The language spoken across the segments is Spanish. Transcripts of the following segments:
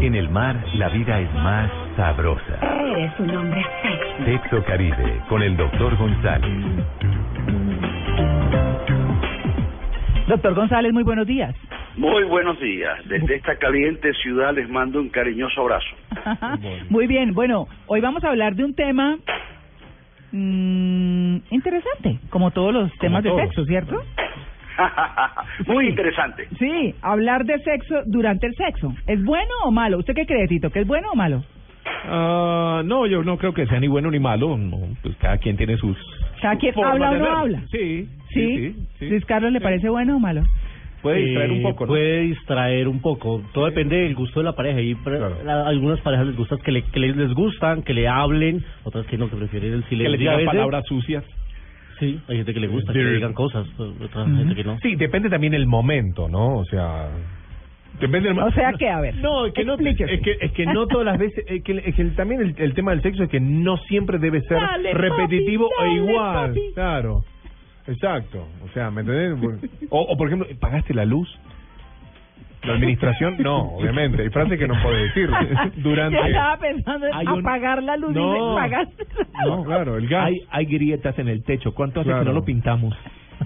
En el mar. La vida es más sabrosa. Eres un hombre sexy. Sexo Caribe, con el doctor González. Doctor González, muy buenos días. Muy buenos días. Desde esta caliente ciudad les mando un cariñoso abrazo. Muy bien, bueno, hoy vamos a hablar de un tema mm, interesante, como todos los temas de sexo, ¿cierto? Muy interesante. Sí, hablar de sexo durante el sexo. ¿Es bueno o malo? ¿Usted qué cree, Tito? ¿Que es bueno o malo? Ah, no, yo no creo que sea ni bueno ni malo. No, pues cada quien tiene sus. ¿Cada quien habla o no habla? Sí, ¿Sí? sí, sí. sí. Luis Carlos, ¿le parece bueno o malo? Puede distraer un Eh, poco, ¿no? Puede distraer un poco. Todo depende del gusto de la pareja. Y pre- Claro. a algunas parejas les gusta que, le, que les, les gustan, que le hablen, otras que no, que prefieren el Que silencio. le Y a digan palabras sucias. Sí, hay gente que le gusta que le digan cosas, otra gente que no. Sí, depende también el momento, ¿no? O sea. Depende del O sea que, a ver, No, es que no, explíquese. es que, es que no todas las veces, es que, es que el- también el, el tema del sexo es que no siempre debe ser Dale, repetitivo papi, e dale, igual, papi. claro, exacto, o sea, ¿me entendés? O, o por ejemplo, ¿pagaste la luz? La administración, no, obviamente, hay frases que no puedes decir durante... Yo estaba pensando en Hay un- apagar la luz y No. le pagar. No, claro, el gas. Hay, hay grietas en el techo, ¿cuánto hace Claro. que no lo pintamos?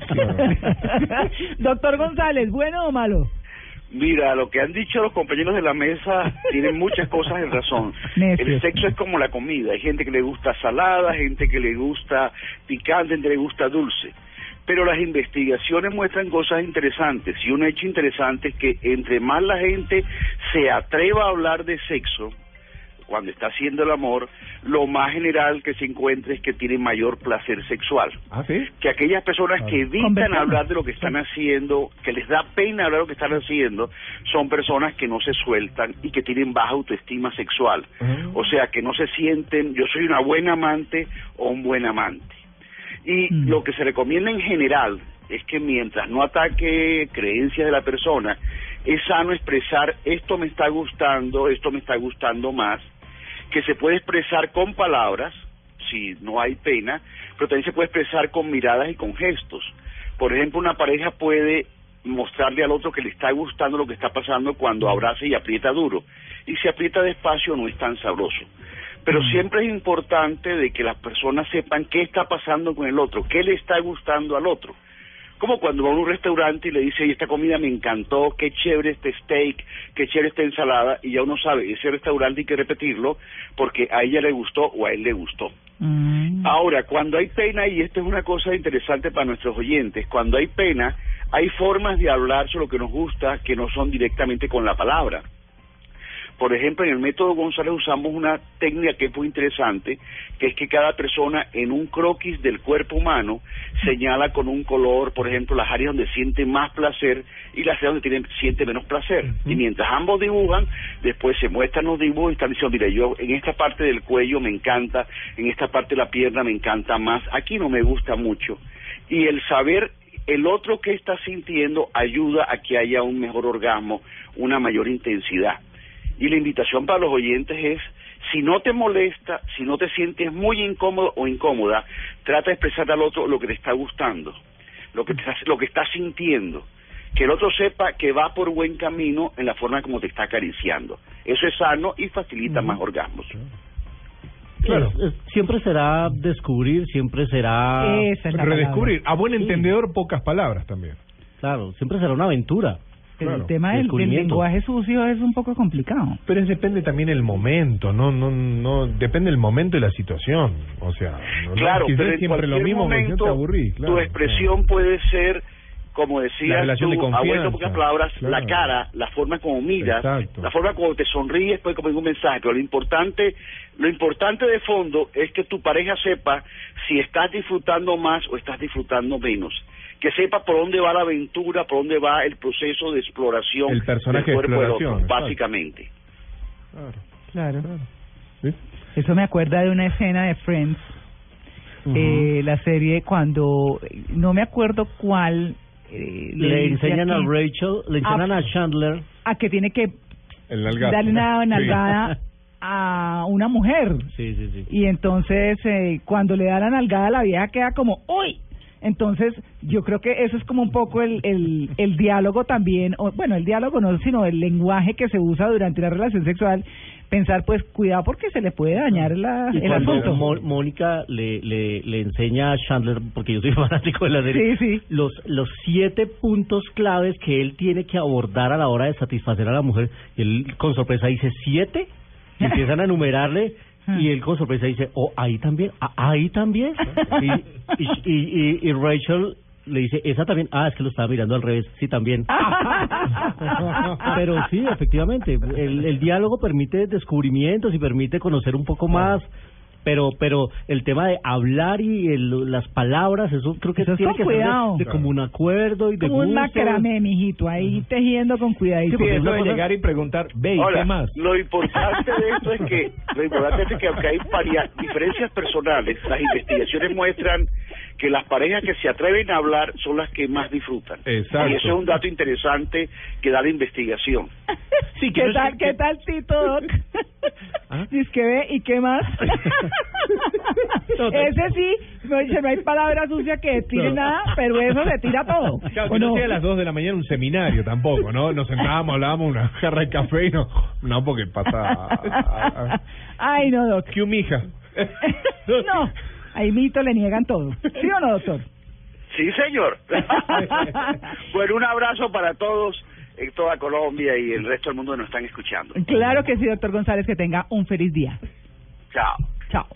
Claro. Doctor González, ¿bueno o malo? Mira, lo que han dicho los compañeros de la mesa tienen muchas cosas en razón. El sexo es como la comida. Hay gente que le gusta salada, gente que le gusta picante, gente que le gusta dulce. Pero las investigaciones muestran cosas interesantes y un hecho interesante es que entre más la gente se atreva a hablar de sexo, cuando está haciendo el amor, lo más general que se encuentra es que tiene mayor placer sexual ¿Ah, sí? que aquellas personas que evitan hablar de lo que están haciendo, que les da pena hablar de lo que están haciendo, son personas que no se sueltan y que tienen baja autoestima sexual. O sea, que no se sienten, yo soy una buena amante o un buen amante. Y Mm. lo que se recomienda en general es que mientras no ataque creencias de la persona, es sano expresar esto me está gustando, esto me está gustando más, que se puede expresar con palabras, si no hay pena, pero también se puede expresar con miradas y con gestos. Por ejemplo, una pareja puede mostrarle al otro que le está gustando lo que está pasando cuando abraza y aprieta duro. Y si aprieta despacio no es tan sabroso. Pero siempre es importante de que las personas sepan qué está pasando con el otro, qué le está gustando al otro. Como cuando va a un restaurante y le dice, "Oye, esta comida me encantó, qué chévere este steak, qué chévere esta ensalada, y ya uno sabe, ese restaurante hay que repetirlo porque a ella le gustó o a él le gustó. Mm. Ahora, cuando hay pena, y esto es una cosa interesante para nuestros oyentes, cuando hay pena, hay formas de hablar sobre lo que nos gusta que no son directamente con la palabra. Por ejemplo, en el método González usamos una técnica que es muy interesante, que es que cada persona en un croquis del cuerpo humano señala con un color, por ejemplo, las áreas donde siente más placer y las áreas donde tiene, siente menos placer. Y mientras ambos dibujan, después se muestran los dibujos y están diciendo, mira, yo en esta parte del cuello me encanta, en esta parte de la pierna me encanta más, aquí no me gusta mucho. Y el saber el otro que está sintiendo ayuda a que haya un mejor orgasmo, una mayor intensidad. Y la invitación para los oyentes es, si no te molesta, si no te sientes muy incómodo o incómoda, trata de expresar al otro lo que te está gustando, lo que, te estás- lo que estás sintiendo. Que el otro sepa que va por buen camino en la forma como te está acariciando. Eso es sano y facilita más orgasmos. Claro. Es- es- siempre será descubrir, siempre será... Es Redescubrir. palabra. A buen Sí. entendedor, pocas palabras también. Claro, siempre será una aventura. Pero Claro, el tema del, lenguaje sucio es un poco complicado. Pero es- depende también el momento, no, no, no, depende el momento y la situación. O sea, no, no Claro, que pero en siempre lo cualquier mismo, no momento te aburrí, claro, tu expresión puede ser, como La decías relación tú, de abuelo, pocas palabras, claro. la cara, la forma como miras, Exacto. la forma como te sonríes puede como un mensaje, pero lo importante, lo importante de fondo es que tu pareja sepa si estás disfrutando más o estás disfrutando menos, que sepa por dónde va la aventura, por dónde va el proceso de exploración El personaje del de cuerpo del exploración, otro, básicamente. Claro. ¿Sí? Eso me acuerda de una escena de Friends, eh, la serie cuando, no me acuerdo cuál. eh, Le enseñan a Rachel, le enseñan Ah. a Chandler. a que tiene que El nalgazo. darle una Sí. nalgada a una mujer. Sí, sí, sí. Y entonces, eh, cuando le da la nalgada, la vieja queda como, ¡uy! Entonces, yo creo que eso es como un poco el, el, el diálogo también, o, bueno, el diálogo no, sino el lenguaje que se usa durante la relación sexual. Pensar, pues, cuidado porque se le puede dañar la, Y el asunto. Mónica le, le, le enseña a Chandler, porque yo soy fanático de la serie, Sí, sí. los los siete puntos claves que él tiene que abordar a la hora de satisfacer a la mujer, y él con sorpresa dice, ¿siete? Y empiezan a enumerarle, y él con sorpresa dice, oh, ahí también, ah, ahí también. Y, y, y, y- y Rachel le dice, esa también, ah, es que lo estaba mirando al revés, sí, también. Pero sí, efectivamente, el, el diálogo permite descubrimientos y permite conocer un poco más, pero pero el tema de hablar y el- las palabras, eso creo que Eso es tiene con que ser cuidado. de, de común acuerdo y de Como un gusto. macramé, mijito, ahí tejiendo con cuidadito. Sí, eso de cosa- llegar y preguntar, ve, ¿y Ahora, qué más? lo importante de esto es que lo importante es que aunque hay varia- diferencias personales, las investigaciones muestran que las parejas que se atreven a hablar son las que más disfrutan. Exacto. Y eso es un dato interesante que da la investigación. Sí, que ¿Qué tal, qué tal, Tito, Doc? ¿Ah? Dice que ve, ¿y qué más? Ese sí, no, dice, no hay palabra sucia que tire No. nada, pero eso se tira todo. Claro, ¿o que no, no? sea a las 2 de la mañana un seminario tampoco, ¿no? Nos sentábamos, hablábamos una jarra de café y no... No, porque pasa... a- a- a- Ay, no, Doc. ¿Qué humija? No, ahí mito le niegan todo. ¿Sí o no, doctor? Sí, señor. bueno, un abrazo para todos en toda Colombia y el resto del mundo que nos están escuchando. Claro que sí, doctor González, que tenga un feliz día. Chao. Chao.